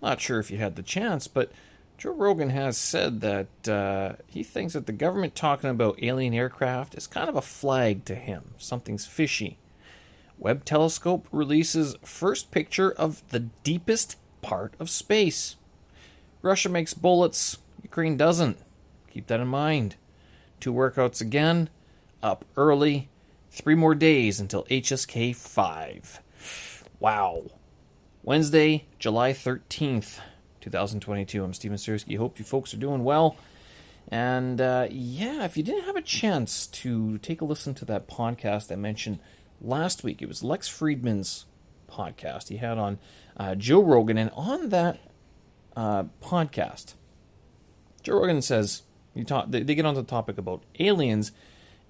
Not sure if you had the chance, but Joe Rogan has said that uh, he thinks that the government talking about alien aircraft is kind of a flag to him. Something's fishy. Webb Telescope releases first picture of the deepest part of space. Russia makes bullets, Ukraine doesn't. Keep that in mind. Two workouts again, up early. Three more days until HSK 5. Wow. Wednesday, July 13th, 2022. I'm Steven Sersky. Hope you folks are doing well. And uh, yeah, if you didn't have a chance to take a listen to that podcast I mentioned last week, it was Lex Fridman's podcast he had on uh, Joe Rogan. And on that uh, podcast, Joe Rogan says, you talk, they, they get onto the topic about aliens,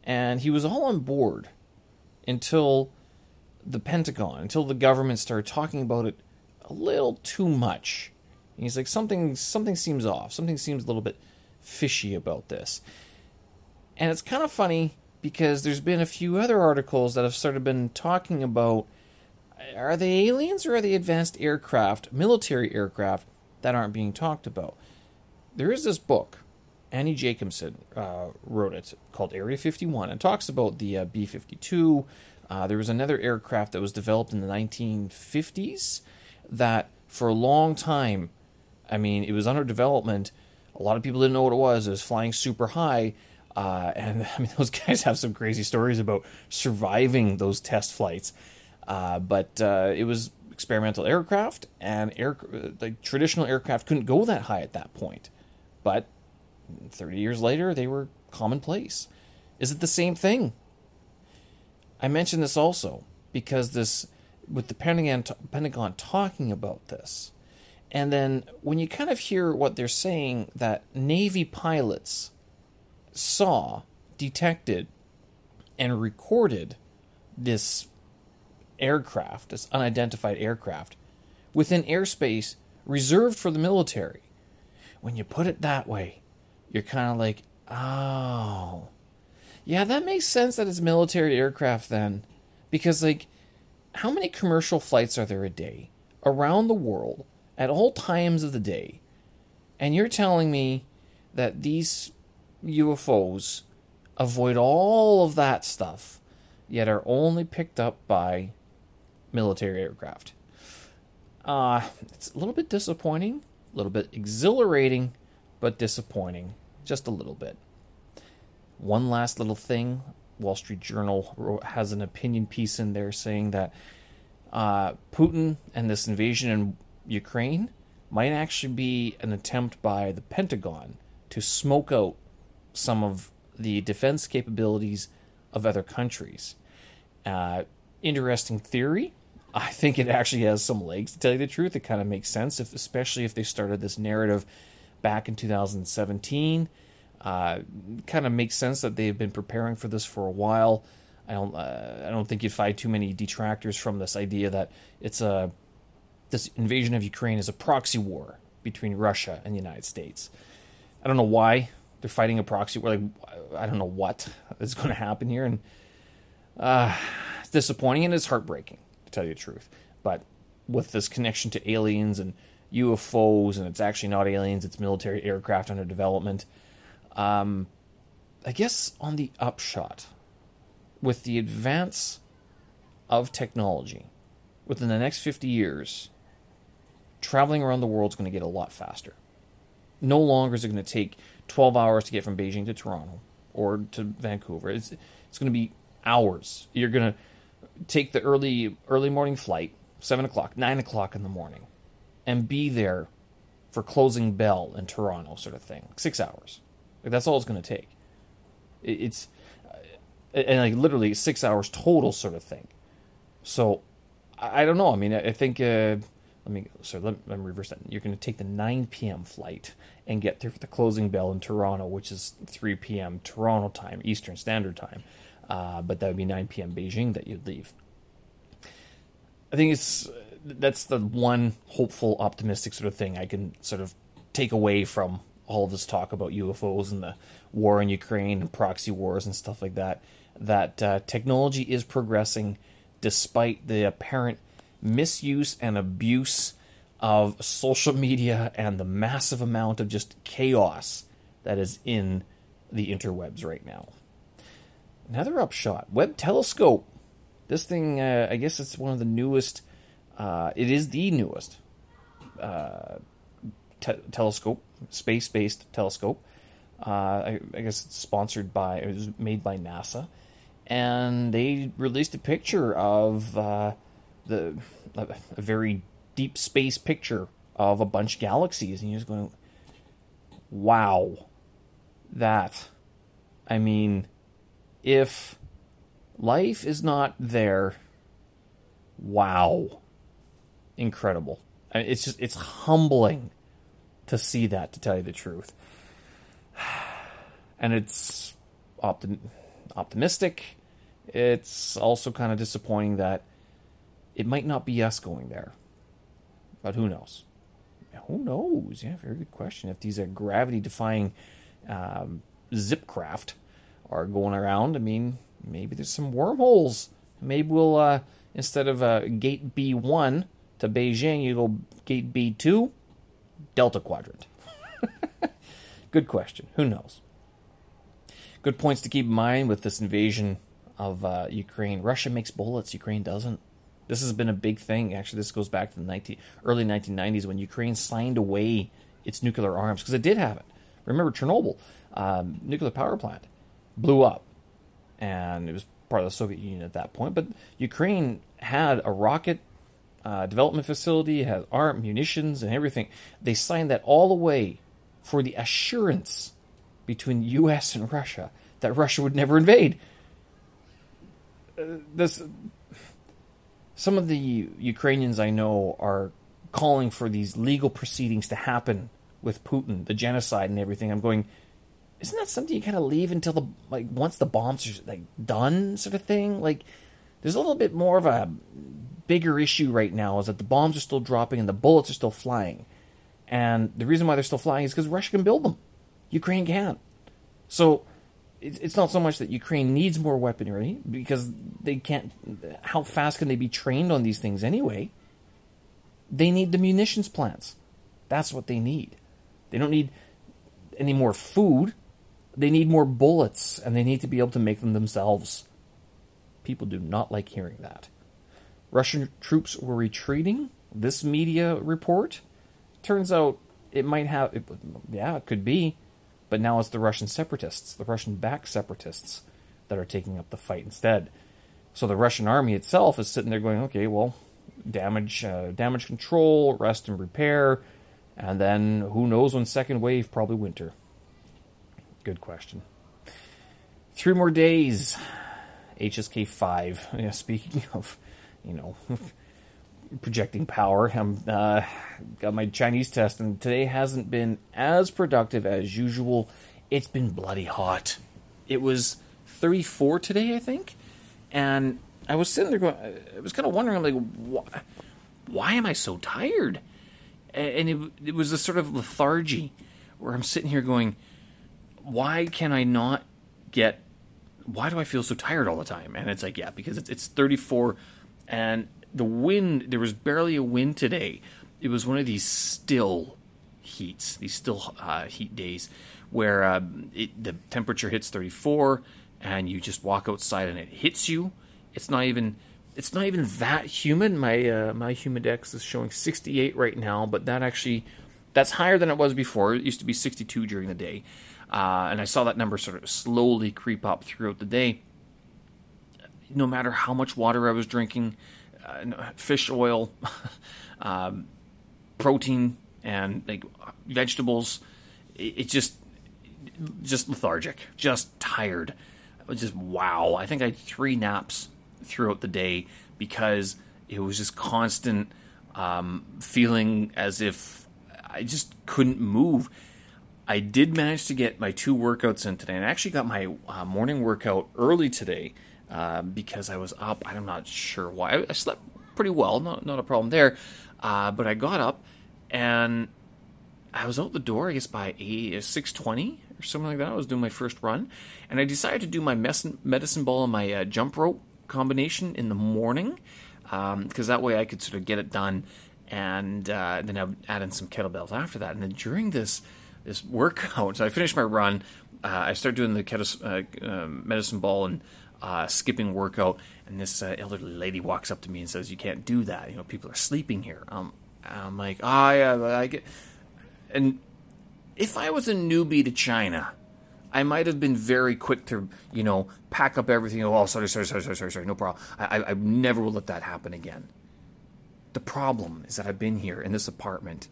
and he was all on board until the Pentagon, until the government started talking about it a little too much. And he's like, something, something seems off. Something seems a little bit fishy about this. And it's kind of funny because there's been a few other articles that have sort of been talking about are they aliens or are they advanced aircraft, military aircraft that aren't being talked about? There is this book, Annie Jacobsen uh, wrote it, called Area 51, and talks about the uh, B 52. Uh, there was another aircraft that was developed in the 1950s that, for a long time, I mean, it was under development. A lot of people didn't know what it was. It was flying super high. Uh, and I mean, those guys have some crazy stories about surviving those test flights. Uh, but uh, it was experimental aircraft, and air like traditional aircraft couldn't go that high at that point. But 30 years later, they were commonplace. Is it the same thing? I mention this also because this, with the Pentagon, Pentagon talking about this, and then when you kind of hear what they're saying, that Navy pilots saw, detected, and recorded this aircraft, this unidentified aircraft, within airspace reserved for the military. When you put it that way, you're kind of like, oh, yeah, that makes sense that it's military aircraft then. Because, like, how many commercial flights are there a day around the world at all times of the day? And you're telling me that these UFOs avoid all of that stuff, yet are only picked up by military aircraft. Uh, it's a little bit disappointing, a little bit exhilarating, but disappointing, just a little bit. One last little thing Wall Street Journal has an opinion piece in there saying that uh, Putin and this invasion in Ukraine might actually be an attempt by the Pentagon to smoke out some of the defense capabilities of other countries. Uh, interesting theory. I think it actually has some legs. To tell you the truth, it kind of makes sense, if, especially if they started this narrative back in 2017. Uh, kind of makes sense that they've been preparing for this for a while. I don't. Uh, I don't think you'd find too many detractors from this idea that it's a this invasion of Ukraine is a proxy war between Russia and the United States. I don't know why they're fighting a proxy war. Like I don't know what is going to happen here, and uh, it's disappointing and it's heartbreaking to tell you the truth. But with this connection to aliens and UFOs, and it's actually not aliens, it's military aircraft under development. Um, I guess on the upshot, with the advance of technology, within the next 50 years, traveling around the world is going to get a lot faster. No longer is it going to take 12 hours to get from Beijing to Toronto or to Vancouver. It's, it's going to be hours. You're going to take the early early morning flight, seven o'clock, nine o'clock in the morning, and be there for closing bell in Toronto, sort of thing. Six hours. Like that's all it's going to take. It's and like literally six hours total, sort of thing. So I don't know. I mean, I think. Uh, let me sorry. Let, let me reverse that. You're going to take the 9 p.m. flight and get there for the closing bell in Toronto, which is 3 p.m. Toronto time, Eastern Standard Time. Uh, but that would be 9 p.m. Beijing that you'd leave. I think it's that's the one hopeful, optimistic sort of thing I can sort of take away from all this talk about UFOs and the war in Ukraine and proxy wars and stuff like that. That uh, technology is progressing despite the apparent misuse and abuse of social media and the massive amount of just chaos that is in the interwebs right now. Another upshot Webb Telescope. This thing, uh, I guess it's one of the newest, uh, it is the newest uh, te- telescope, space based telescope. Uh, I, I, guess it's sponsored by, it was made by NASA. And they released a picture of uh, the a, very deep space picture of a bunch of galaxies. And you're just going, wow. That. I mean, if life is not there, wow. Incredible. It's just, it's humbling to see that, to tell you the truth. And it's optim- optimistic. It's also kind of disappointing that it might not be us going there. But who knows? Who knows? Yeah, very good question. If these are gravity defying um, zip craft are going around, I mean, maybe there's some wormholes. Maybe we'll, uh, instead of uh, gate B1 to Beijing, you go gate B2, Delta Quadrant. good question. Who knows? Good points to keep in mind with this invasion of uh, Ukraine. Russia makes bullets, Ukraine doesn't. This has been a big thing. Actually, this goes back to the 19, early 1990s when Ukraine signed away its nuclear arms because it did have it. Remember Chernobyl, um, nuclear power plant, blew up, and it was part of the Soviet Union at that point. But Ukraine had a rocket uh, development facility, had arm munitions, and everything. They signed that all away for the assurance between the U.S. and Russia that Russia would never invade. Uh, this some of the Ukrainians I know are calling for these legal proceedings to happen with Putin, the genocide and everything. I'm going, isn't that something you kind of leave until the like once the bombs are like done, sort of thing? Like, there's a little bit more of a bigger issue right now is that the bombs are still dropping and the bullets are still flying, and the reason why they're still flying is because Russia can build them, Ukraine can't. So it's not so much that Ukraine needs more weaponry because they can't. How fast can they be trained on these things anyway? They need the munitions plants. That's what they need. They don't need any more food. They need more bullets, and they need to be able to make them themselves. People do not like hearing that. Russian troops were retreating. This media report turns out it might have. It, yeah, it could be but now it's the Russian separatists, the Russian backed separatists, that are taking up the fight instead. So the Russian army itself is sitting there going, okay, well, damage, uh, damage control, rest and repair, and then who knows when second wave? Probably winter. Good question. Three more days. HSK five. Yeah, speaking of, you know, projecting power. I'm uh, got my Chinese test, and today hasn't been as productive as usual. It's been bloody hot. It was 34 today, I think, and I was sitting there going, I was kind of wondering, I'm like, why, why am I so tired? And it, it was a sort of lethargy where I'm sitting here going, why can I not get? Why do I feel so tired all the time? And it's like, yeah, because it's, it's 34, and the wind, there was barely a wind today. It was one of these still heats, these still uh, heat days, where uh, it, the temperature hits 34, and you just walk outside and it hits you. It's not even it's not even that humid. My uh, my humidex is showing 68 right now, but that actually that's higher than it was before. It used to be 62 during the day, uh, and I saw that number sort of slowly creep up throughout the day. No matter how much water I was drinking, uh, fish oil, um, protein, and like vegetables. It, it, just just lethargic, just tired. Just wow. I think I had three naps throughout the day because it was just constant um, feeling as if I just couldn't move. I did manage to get my two workouts in today, and I actually got my uh, morning workout early today uh, because I was up. I'm not sure why. I, slept pretty well, not not a problem there. Uh, but I got up and I was out the door, I guess by six twenty or something like that. I was doing my first run, and I decided to do my medicine ball and my uh, jump rope combination in the morning because um, that way I could sort of get it done and uh, then I would add in some kettlebells after that. And then during this this workout, so I finished my run. Uh, I started doing the kettle, um, medicine ball and uh, skipping workout, and this uh, elderly lady walks up to me and says, "You can't do that. You know, people are sleeping here." Um, I'm like, "Ah, oh, yeah, I get." And if I was a newbie to China, I might have been very quick to, you know, pack up everything. Oh, sorry, sorry, sorry, sorry, sorry, sorry, no problem. I, I, I never will let that happen again. The problem is that I've been here in this apartment,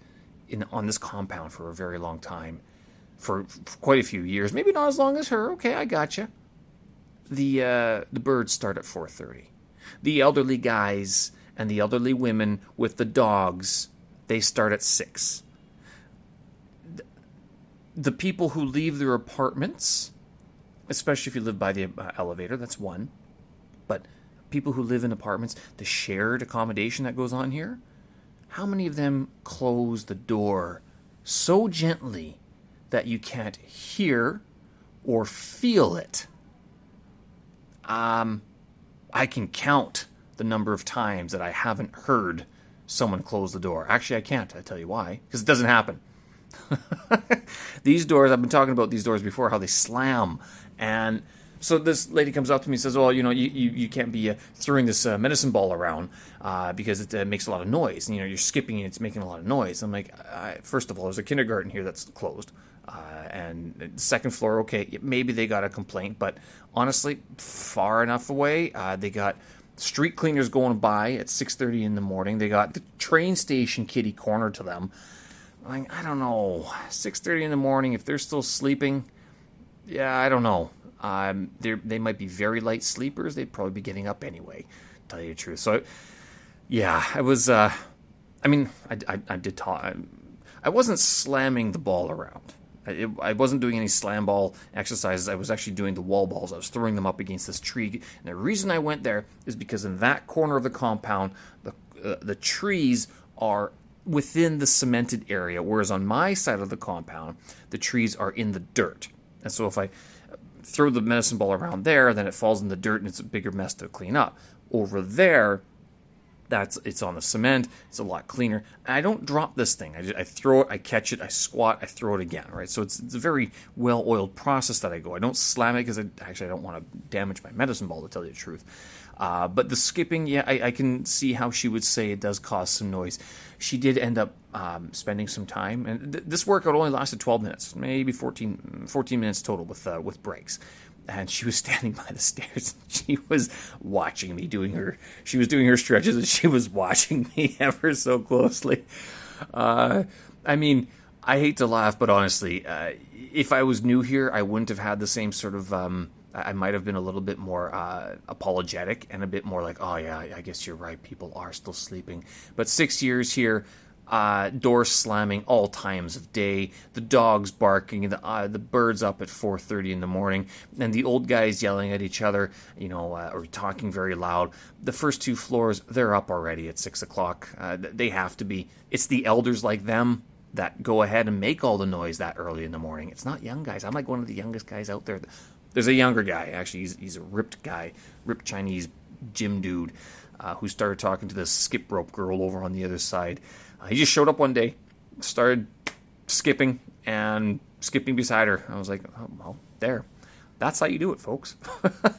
in on this compound for a very long time, for, for quite a few years. Maybe not as long as her. Okay, I got you. The uh, the birds start at 4:30. The elderly guys and the elderly women with the dogs, they start at six the people who leave their apartments, especially if you live by the uh, elevator, that's one. But people who live in apartments, the shared accommodation that goes on here, how many of them close the door so gently that you can't hear or feel it? Um, I can count the number of times that I haven't heard someone close the door. Actually, I can't. I tell you why, because it doesn't happen. these doors, I've been talking about these doors before, how they slam. And so this lady comes up to me and says, "Well, you know, you, you, you can't be uh, throwing this uh, medicine ball around uh, because it uh, makes a lot of noise. And, you know, you're skipping and it's making a lot of noise." I'm like, first of all, there's a kindergarten here that's closed, uh, and second floor, okay, maybe they got a complaint, but honestly, far enough away, uh, they got street cleaners going by at 6:30 in the morning. They got the train station kitty corner to them like I don't know, six thirty in the morning. If they're still sleeping, yeah, I don't know. Um, they they might be very light sleepers. They'd probably be getting up anyway. Tell you the truth. So, yeah, I was. Uh, I mean, I, I, I did talk. I, I wasn't slamming the ball around. I, I wasn't doing any slam ball exercises. I was actually doing the wall balls. I was throwing them up against this tree. And the reason I went there is because in that corner of the compound, the uh, the trees are within the cemented area, whereas on my side of the compound, the trees are in the dirt. And so if I throw the medicine ball around there, then it falls in the dirt and it's a bigger mess to clean up. Over there, that's it's on the cement. It's a lot cleaner. I don't drop this thing. I, just, I throw it, I catch it, I squat, I throw it again. Right. So it's, it's a very well oiled process that I go. I don't slam it because I actually I don't want to damage my medicine ball to tell you the truth. Uh, but the skipping, yeah, I, I, can see how she would say it does cause some noise. She did end up um, spending some time, and th- this workout only lasted 12 minutes, maybe 14, 14 minutes total with uh, with breaks. And she was standing by the stairs. and She was watching me doing her. She was doing her stretches, and she was watching me ever so closely. Uh, I mean, I hate to laugh, but honestly, uh, if I was new here, I wouldn't have had the same sort of um, I might have been a little bit more uh, apologetic and a bit more like, oh yeah, I guess you're right. People are still sleeping. But six years here, uh, doors slamming all times of day, the dogs barking, the uh, the birds up at 4:30 in the morning, and the old guys yelling at each other, you know, uh, or talking very loud. The first two floors, they're up already at six o'clock. Uh, they have to be. It's the elders like them that go ahead and make all the noise that early in the morning. It's not young guys. I'm like one of the youngest guys out there. There's a younger guy, actually. He's, he's a ripped guy, ripped Chinese gym dude, uh, who started talking to this skip rope girl over on the other side. He just showed up one day, started skipping, and skipping beside her. I was like, oh, well, there. That's how you do it, folks.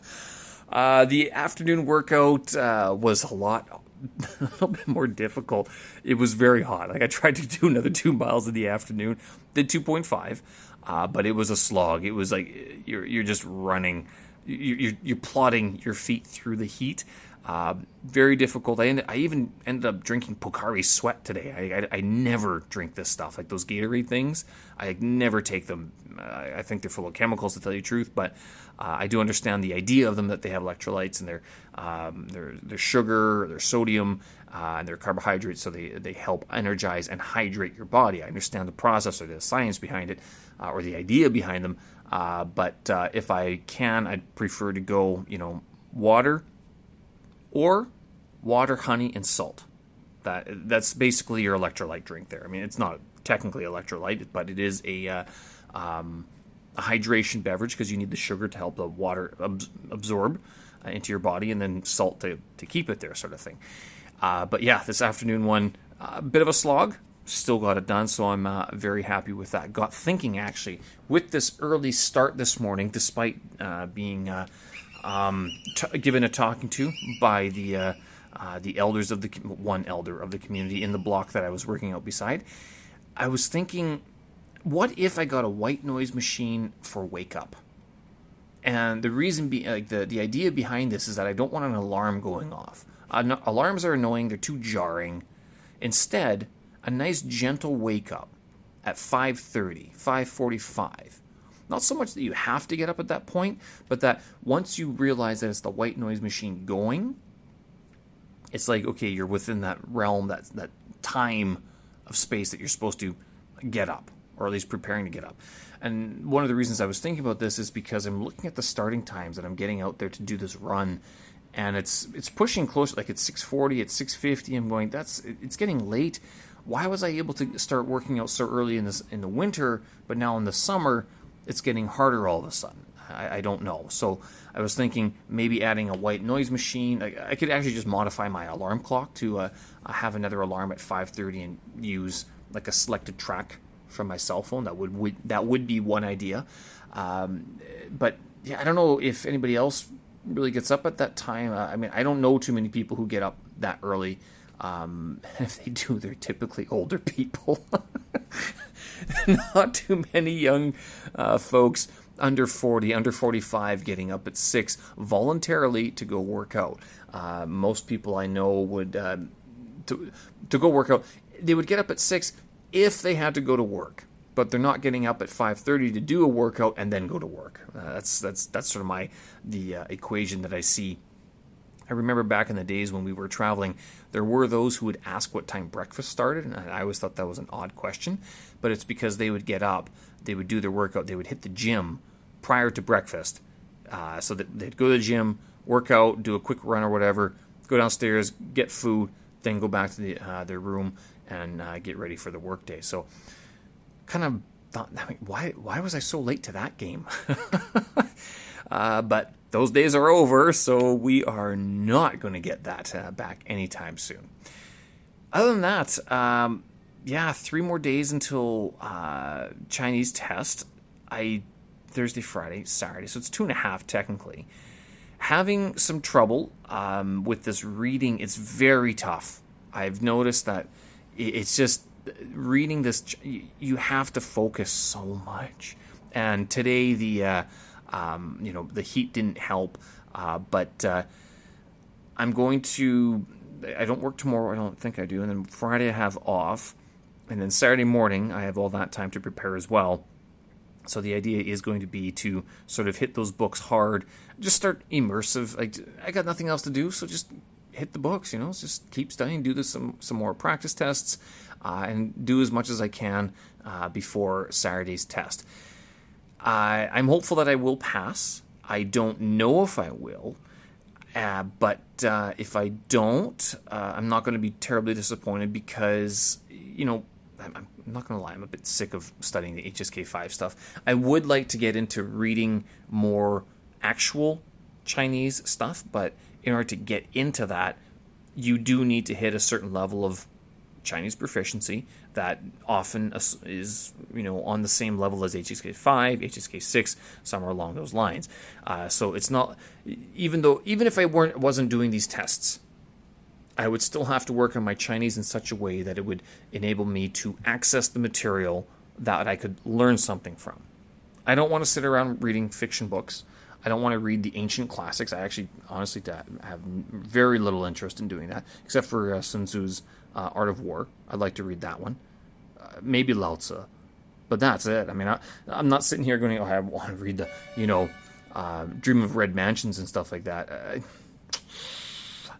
uh, the afternoon workout uh, was a lot a little bit more difficult. It was very hot. Like I tried to do another two miles in the afternoon, did two point five uh, but it was a slog. It was like you're you're just running, you're you're plodding your feet through the heat. Uh, very difficult. I, ended, I even ended up drinking Pocari Sweat today. I, I, I, never drink this stuff, like those Gatorade things. I never take them. I think they're full of chemicals, to tell you the truth. But uh, I do understand the idea of them that they have electrolytes and their um, their their sugar, their sodium, uh, and their carbohydrates, so they they help energize and hydrate your body. I understand the process or the science behind it uh, or the idea behind them. Uh, but uh, if I can, I'd prefer to go, you know, water or water, honey, and salt. That that's basically your electrolyte drink there. I mean, it's not technically electrolyte, but it is a uh, um, a hydration beverage because you need the sugar to help the water ab- absorb uh, into your body, and then salt to to keep it there, sort of thing. Uh, but yeah, this afternoon one, a bit of a slog. Still got it done, so I'm uh, very happy with that. Got thinking actually with this early start this morning, despite uh, being uh, um, t- given a talking to by the uh, uh, the elders of the one elder of the community in the block that I was working out beside. I was thinking, what if I got a white noise machine for wake up? And the reason, be, like the the idea behind this is that I don't want an alarm going off. Uh, alarms are annoying; they're too jarring. Instead, a nice gentle wake up at 5:30, 5:45. Not so much that you have to get up at that point, but that once you realize that it's the white noise machine going, it's like okay, you're within that realm, that that time of space that you're supposed to get up, or at least preparing to get up. And one of the reasons I was thinking about this is because I'm looking at the starting times that I'm getting out there to do this run, and it's it's pushing close. Like it's 6:40, it's 6:50. I'm going. That's it's getting late why was I able to start working out so early in this in the winter, but now in the summer it's getting harder all of a sudden? I, I don't know. So I was thinking maybe adding a white noise machine. I, I could actually just modify my alarm clock to uh, have another alarm at 5:30 and use like a selected track from my cell phone. That would, would that would be one idea. Um, but yeah, I don't know if anybody else really gets up at that time. Uh, I mean, I don't know too many people who get up that early. Um, if they do, they're typically older people. Not too many young uh, folks under 40, under 45 getting up at 6 voluntarily to go work out. Uh, most people I know would, uh, to, to go work out, they would get up at 6 if they had to go to work. But they're not getting up at 5:30 to do a workout and then go to work. Uh, that's that's that's sort of my the uh, equation that I see I remember back in the days when we were traveling, there were those who would ask what time breakfast started, and I always thought that was an odd question, but it's because they would get up, they would do their workout, they would hit the gym prior to breakfast, uh, so that they'd go to the gym, work out, do a quick run or whatever, go downstairs, get food, then go back to the, uh, their room and uh, get ready for the workday. So, kind of thought, I mean, why why was I so late to that game? Uh, but those days are over, so we are not going to get that uh, back anytime soon. Other than that, um, yeah, three more days until uh, Chinese test. I Thursday, Friday, Saturday, so it's two and a half technically. Having some trouble um, with this reading, it's very tough. I've noticed that it's just reading this. You have to focus so much, and today the uh, um, you know, the heat didn't help, uh, but uh, I'm going to. I don't work tomorrow. I don't think I do. And then Friday I have off, and then Saturday morning I have all that time to prepare as well. So the idea is going to be to sort of hit those books hard, just start immersive. Like I got nothing else to do, so just hit the books. You know, just keep studying, do this some some more practice tests, uh, and do as much as I can uh, before Saturday's test. I, I'm hopeful that I will pass. I don't know if I will. Uh, but uh, if I don't, uh, I'm not going to be terribly disappointed because, you know, I'm, I'm not going to lie, I'm a bit sick of studying the HSK5 stuff. I would like to get into reading more actual Chinese stuff, but in order to get into that, you do need to hit a certain level of Chinese proficiency that often is you know on the same level as HSK five, HSK six, somewhere along those lines. Uh, so it's not even though even if I weren't wasn't doing these tests, I would still have to work on my Chinese in such a way that it would enable me to access the material that I could learn something from. I don't want to sit around reading fiction books. I don't want to read the ancient classics. I actually, honestly, have very little interest in doing that, except for uh, Sun Tzu's uh, Art of War. I'd like to read that one. Uh, maybe Lao Tzu. But that's it. I mean, I, am not sitting here going, oh, I want to read the, you know, uh, Dream of Red Mansions and stuff like that. Uh,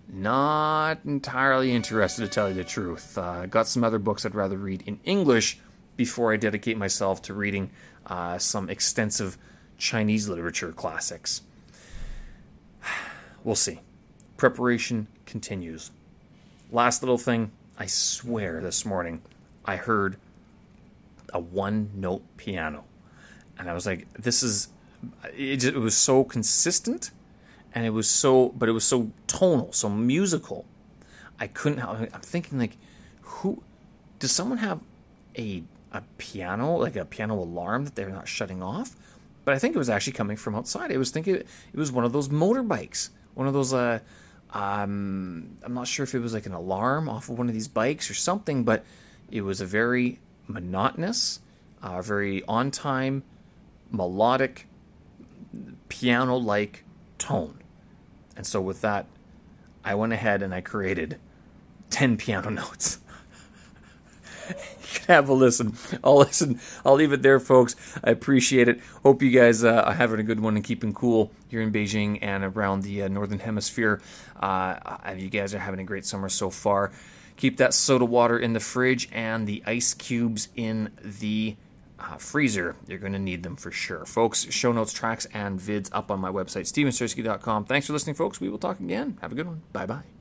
not entirely interested to tell you the truth. Uh, got some other books I'd rather read in English before I dedicate myself to reading uh, some extensive Chinese literature classics. We'll see. Preparation continues. Last little thing I swear this morning I heard a one note piano. And I was like, this is, it, it was so consistent and it was so, but it was so tonal, so musical. I couldn't, I'm thinking like, who does someone have a a piano like a piano alarm that they're not shutting off? But I think it was actually coming from outside. I was thinking it was one of those motorbikes, one of those. Uh, um, I'm not sure if it was like an alarm off of one of these bikes or something, but it was a very monotonous, uh, very on time, melodic, piano like tone. And so with that, I went ahead and I created 10 piano notes. You can have a listen. I'll listen. I'll leave it there, folks. I appreciate it. Hope you guys uh, are having a good one and keeping cool here in Beijing and around the uh, northern hemisphere. Uh, you guys are having a great summer so far. Keep that soda water in the fridge and the ice cubes in the uh, freezer. You're going to need them for sure. Folks, show notes, tracks, and vids up on my website, stevensersky.com. Thanks for listening, folks. We will talk again. Have a good one. Bye bye.